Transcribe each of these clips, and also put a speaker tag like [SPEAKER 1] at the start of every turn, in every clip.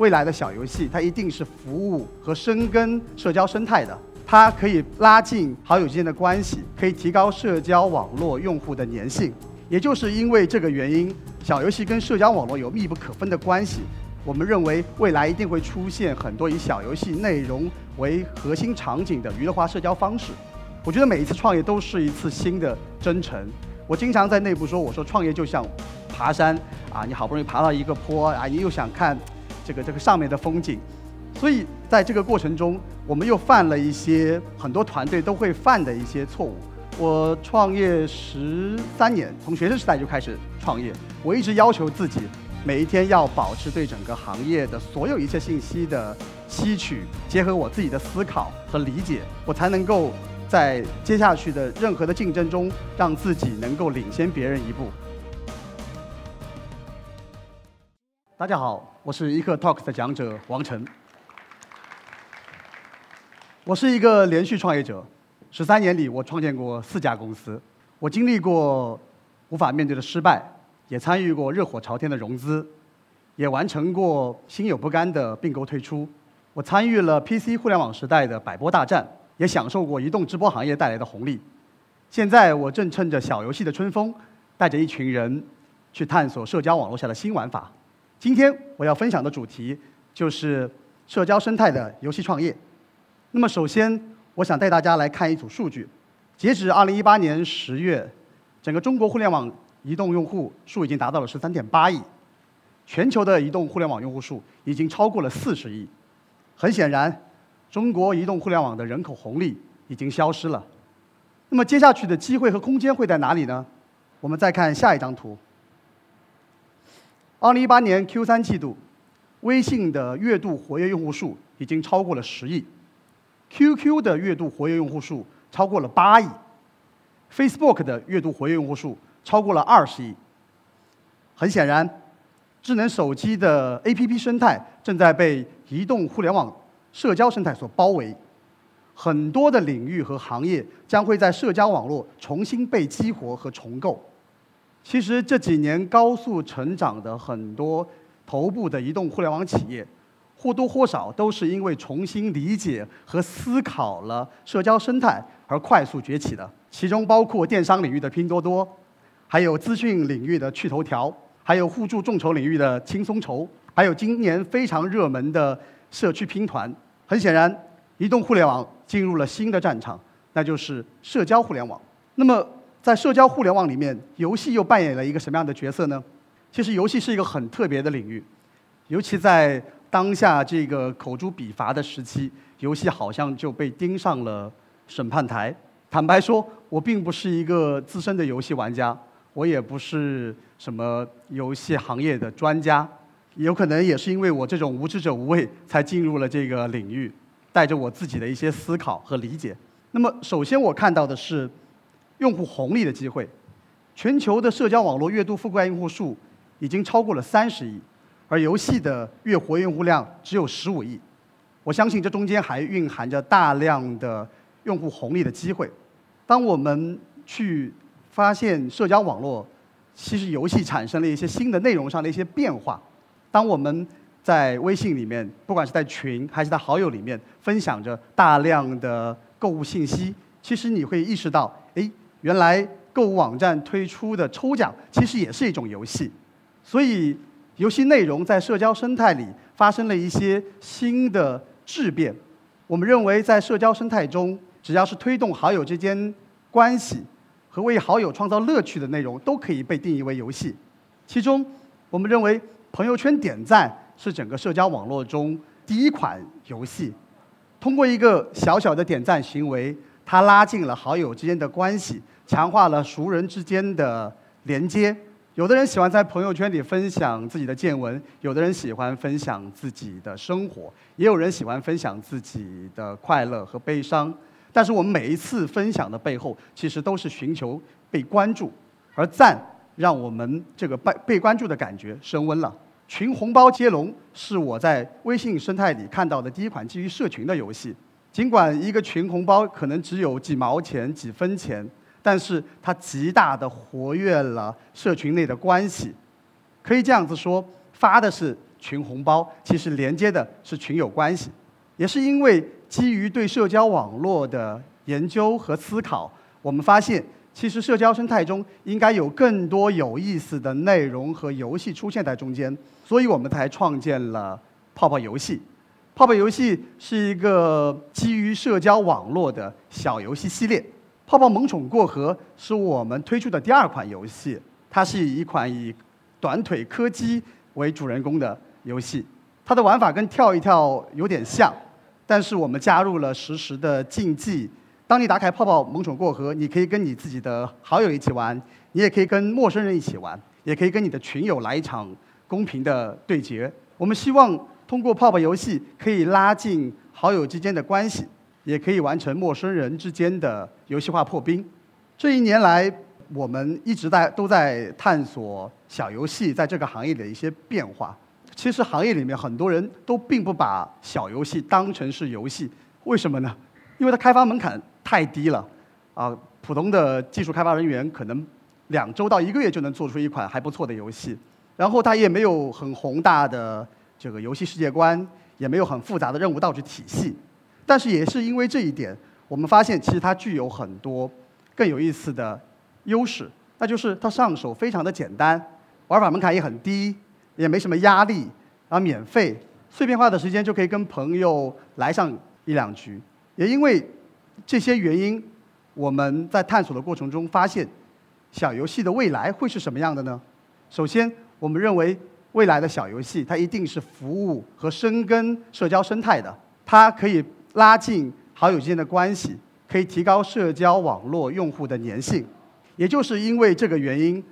[SPEAKER 1] 未来的小游戏，它一定是服务和深耕社交生态的。它可以拉近好友之间的关系，可以提高社交网络用户的粘性。也就是因为这个原因，小游戏跟社交网络有密不可分的关系。我们认为未来一定会出现很多以小游戏内容为核心场景的娱乐化社交方式。我觉得每一次创业都是一次新的征程。我经常在内部说，我说创业就像爬山啊，你好不容易爬到一个坡啊，你又想看这个这个上面的风景。所以在这个过程中，我们又犯了一些很多团队都会犯的一些错误。我创业十三年，从学生时代就开始创业，我一直要求自己每一天要保持对整个行业的所有一切信息的吸取，结合我自己的思考和理解，我才能够在接下去的任何的竞争中，让自己能够领先别人一步。大家好，我是一刻 Talk 的讲者王晨。我是一个连续创业者，十三年里我创建过四家公司，我经历过无法面对的失败，也参与过热火朝天的融资，也完成过心有不甘的并购退出。我参与了 PC 互联网时代的百波大战，也享受过移动直播行业带来的红利。现在我正趁着小游戏的春风，带着一群人去探索社交网络下的新玩法。今天我要分享的主题就是社交生态的游戏创业。那么首先，我想带大家来看一组数据。截止2018年10月，整个中国互联网移动用户数已经达到了13.8亿，全球的移动互联网用户数已经超过了40亿。很显然，中国移动互联网的人口红利已经消失了。那么接下去的机会和空间会在哪里呢？我们再看下一张图。2018年 Q3 季度，微信的月度活跃用户数已经超过了10亿。QQ 的月度活跃用户数超过了八亿，Facebook 的月度活跃用户数超过了二十亿。很显然，智能手机的 APP 生态正在被移动互联网社交生态所包围，很多的领域和行业将会在社交网络重新被激活和重构。其实这几年高速成长的很多头部的移动互联网企业。或多或少都是因为重新理解和思考了社交生态而快速崛起的，其中包括电商领域的拼多多，还有资讯领域的趣头条，还有互助众筹领域的轻松筹，还有今年非常热门的社区拼团。很显然，移动互联网进入了新的战场，那就是社交互联网。那么，在社交互联网里面，游戏又扮演了一个什么样的角色呢？其实，游戏是一个很特别的领域，尤其在。当下这个口诛笔伐的时期，游戏好像就被盯上了审判台。坦白说，我并不是一个资深的游戏玩家，我也不是什么游戏行业的专家，有可能也是因为我这种无知者无畏，才进入了这个领域，带着我自己的一些思考和理解。那么，首先我看到的是用户红利的机会。全球的社交网络月度覆盖用户数已经超过了三十亿。而游戏的月活跃用户量只有十五亿，我相信这中间还蕴含着大量的用户红利的机会。当我们去发现社交网络，其实游戏产生了一些新的内容上的一些变化。当我们在微信里面，不管是在群还是在好友里面分享着大量的购物信息，其实你会意识到，原来购物网站推出的抽奖其实也是一种游戏，所以。游戏内容在社交生态里发生了一些新的质变。我们认为，在社交生态中，只要是推动好友之间关系和为好友创造乐趣的内容，都可以被定义为游戏。其中，我们认为朋友圈点赞是整个社交网络中第一款游戏。通过一个小小的点赞行为，它拉近了好友之间的关系，强化了熟人之间的连接。有的人喜欢在朋友圈里分享自己的见闻，有的人喜欢分享自己的生活，也有人喜欢分享自己的快乐和悲伤。但是我们每一次分享的背后，其实都是寻求被关注，而赞让我们这个被被关注的感觉升温了。群红包接龙是我在微信生态里看到的第一款基于社群的游戏。尽管一个群红包可能只有几毛钱、几分钱。但是它极大的活跃了社群内的关系，可以这样子说，发的是群红包，其实连接的是群友关系。也是因为基于对社交网络的研究和思考，我们发现，其实社交生态中应该有更多有意思的内容和游戏出现在中间，所以我们才创建了泡泡游戏。泡泡游戏是一个基于社交网络的小游戏系列。泡泡萌宠过河是我们推出的第二款游戏，它是一款以短腿柯基为主人公的游戏。它的玩法跟跳一跳有点像。但是我们加入了实时的竞技。当你打开泡泡萌宠过河，你可以跟你自己的好友一起玩，你也可以跟陌生人一起玩，也可以跟你的群友来一场公平的对决。我们希望通过泡泡游戏可以拉近好友之间的关系，也可以完成陌生人之间的游戏化破冰。这一年来，我们一直在都在探索小游戏在这个行业的一些变化。其实行业里面很多人都并不把小游戏当成是游戏，为什么呢？因为它开发门槛太低了，啊，普通的技术开发人员可能两周到一个月就能做出一款还不错的游戏，然后它也没有很宏大的这个游戏世界观，也没有很复杂的任务道具体系。但是也是因为这一点，我们发现其实它具有很多更有意思的优势，那就是它上手非常的简单，玩法门槛也很低。也没什么压力，然后免费，碎片化的时间就可以跟朋友来上一两局。也因为这些原因，我们在探索的过程中发现，小游戏的未来会是什么样的呢？首先，我们认为未来的小游戏它一定是服务和深耕社交生态的，它可以拉近好友之间的关系，可以提高社交网络用户的粘性。也就是因为这个原因。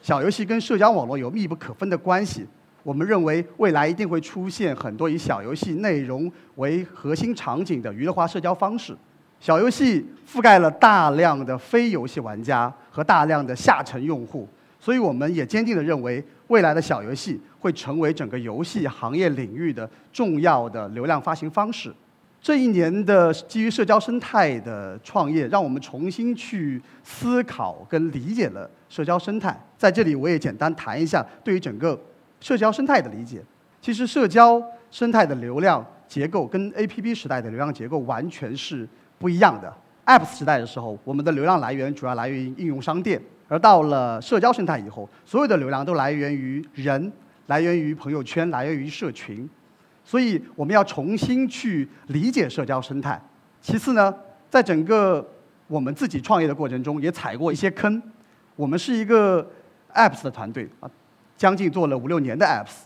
[SPEAKER 1] 小游戏跟社交网络有密不可分的关系。我们认为未来一定会出现很多以小游戏内容为核心场景的娱乐化社交方式。小游戏覆盖了大量的非游戏玩家和大量的下沉用户，所以我们也坚定地认为，未来的小游戏会成为整个游戏行业领域的重要的流量发行方式。这一年的基于社交生态的创业，让我们重新去思考跟理解了社交生态。在这里，我也简单谈一下对于整个社交生态的理解。其实，社交生态的流量结构跟 APP 时代的流量结构完全是不一样的。App 时代的时候，我们的流量来源主要来源于应用商店；而到了社交生态以后，所有的流量都来源于人，来源于朋友圈，来源于社群。所以我们要重新去理解社交生态。其次呢，在整个我们自己创业的过程中，也踩过一些坑。我们是一个 apps 的团队啊，将近做了五六年的 apps。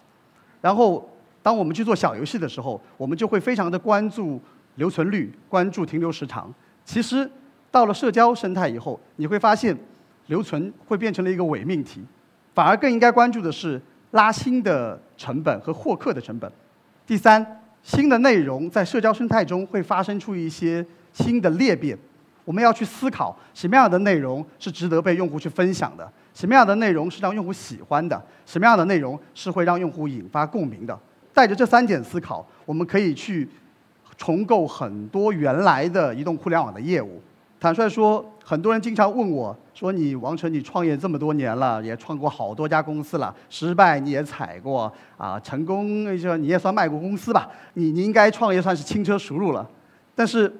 [SPEAKER 1] 然后，当我们去做小游戏的时候，我们就会非常的关注留存率，关注停留时长。其实到了社交生态以后，你会发现留存会变成了一个伪命题，反而更应该关注的是拉新的成本和获客的成本。第三，新的内容在社交生态中会发生出一些新的裂变，我们要去思考什么样的内容是值得被用户去分享的，什么样的内容是让用户喜欢的，什么样的内容是会让用户引发共鸣的。带着这三点思考，我们可以去重构很多原来的移动互联网的业务。坦率说，很多人经常问我说：“你王成，你创业这么多年了，也创过好多家公司了，失败你也踩过啊，成功就你也算卖过公司吧？你你应该创业算是轻车熟路了。”但是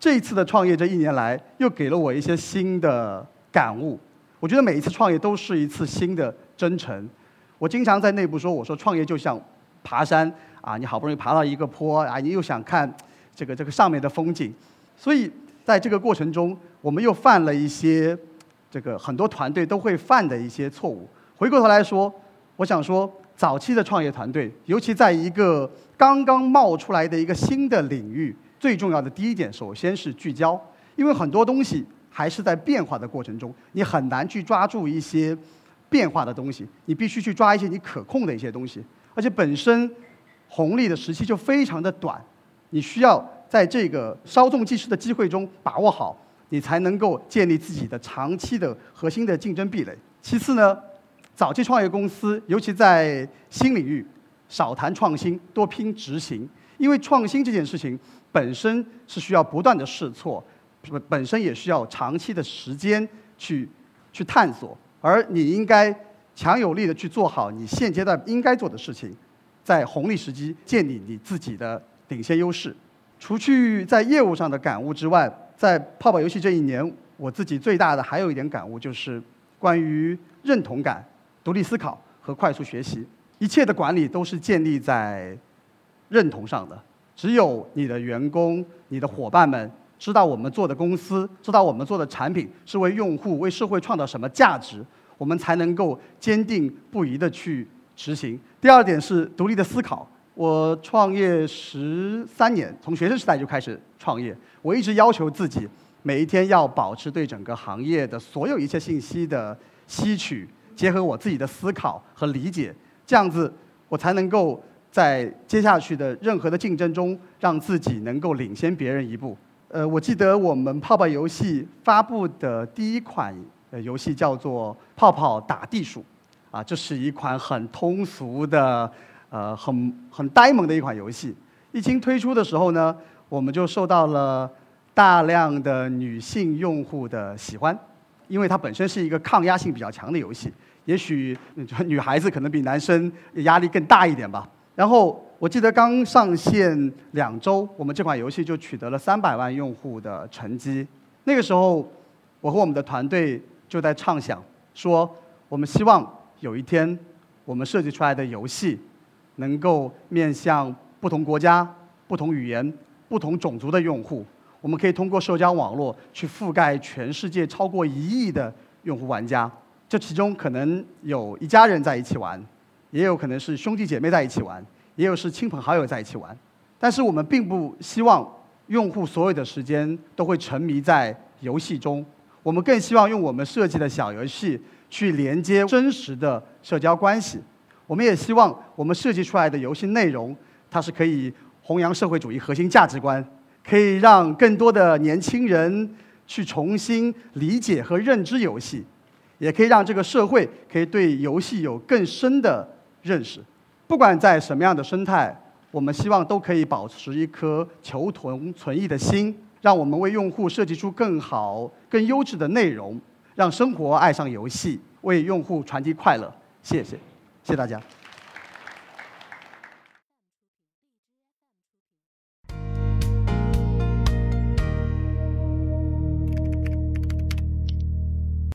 [SPEAKER 1] 这一次的创业这一年来，又给了我一些新的感悟。我觉得每一次创业都是一次新的征程。我经常在内部说：“我说创业就像爬山啊，你好不容易爬到一个坡啊，你又想看这个这个上面的风景，所以。”在这个过程中，我们又犯了一些这个很多团队都会犯的一些错误。回过头来说，我想说，早期的创业团队，尤其在一个刚刚冒出来的一个新的领域，最重要的第一点，首先是聚焦，因为很多东西还是在变化的过程中，你很难去抓住一些变化的东西，你必须去抓一些你可控的一些东西，而且本身红利的时期就非常的短，你需要。在这个稍纵即逝的机会中把握好，你才能够建立自己的长期的核心的竞争壁垒。其次呢，早期创业公司，尤其在新领域，少谈创新，多拼执行。因为创新这件事情本身是需要不断的试错，本本身也需要长期的时间去去探索。而你应该强有力的去做好你现阶段应该做的事情。在红利时机建立你自己的领先优势。除去在业务上的感悟之外，在泡泡游戏这一年，我自己最大的还有一点感悟就是关于认同感、独立思考和快速学习。一切的管理都是建立在认同上的。只有你的员工、你的伙伴们知道我们做的公司、知道我们做的产品是为用户、为社会创造什么价值，我们才能够坚定不移地去执行。第二点是独立的思考。我创业十三年，从学生时代就开始创业。我一直要求自己，每一天要保持对整个行业的所有一切信息的吸取，结合我自己的思考和理解，这样子我才能够在接下去的任何的竞争中，让自己能够领先别人一步。呃，我记得我们泡泡游戏发布的第一款游戏叫做《泡泡打地鼠》，啊，这是一款很通俗的。呃，很很呆萌的一款游戏，一经推出的时候呢，我们就受到了大量的女性用户的喜欢，因为它本身是一个抗压性比较强的游戏，也许女孩子可能比男生压力更大一点吧。然后我记得刚上线两周，我们这款游戏就取得了三百万用户的成绩。那个时候，我和我们的团队就在畅想，说我们希望有一天，我们设计出来的游戏。能够面向不同国家、不同语言、不同种族的用户，我们可以通过社交网络去覆盖全世界超过一亿的用户玩家。这其中可能有一家人在一起玩，也有可能是兄弟姐妹在一起玩，也有是亲朋好友在一起玩。但是我们并不希望用户所有的时间都会沉迷在游戏中，我们更希望用我们设计的小游戏去连接真实的社交关系。我们也希望我们设计出来的游戏内容，它是可以弘扬社会主义核心价值观，可以让更多的年轻人去重新理解和认知游戏，也可以让这个社会可以对游戏有更深的认识。不管在什么样的生态，我们希望都可以保持一颗求同存异的心，让我们为用户设计出更好、更优质的内容，让生活爱上游戏，为用户传递快乐。谢谢。谢谢大家。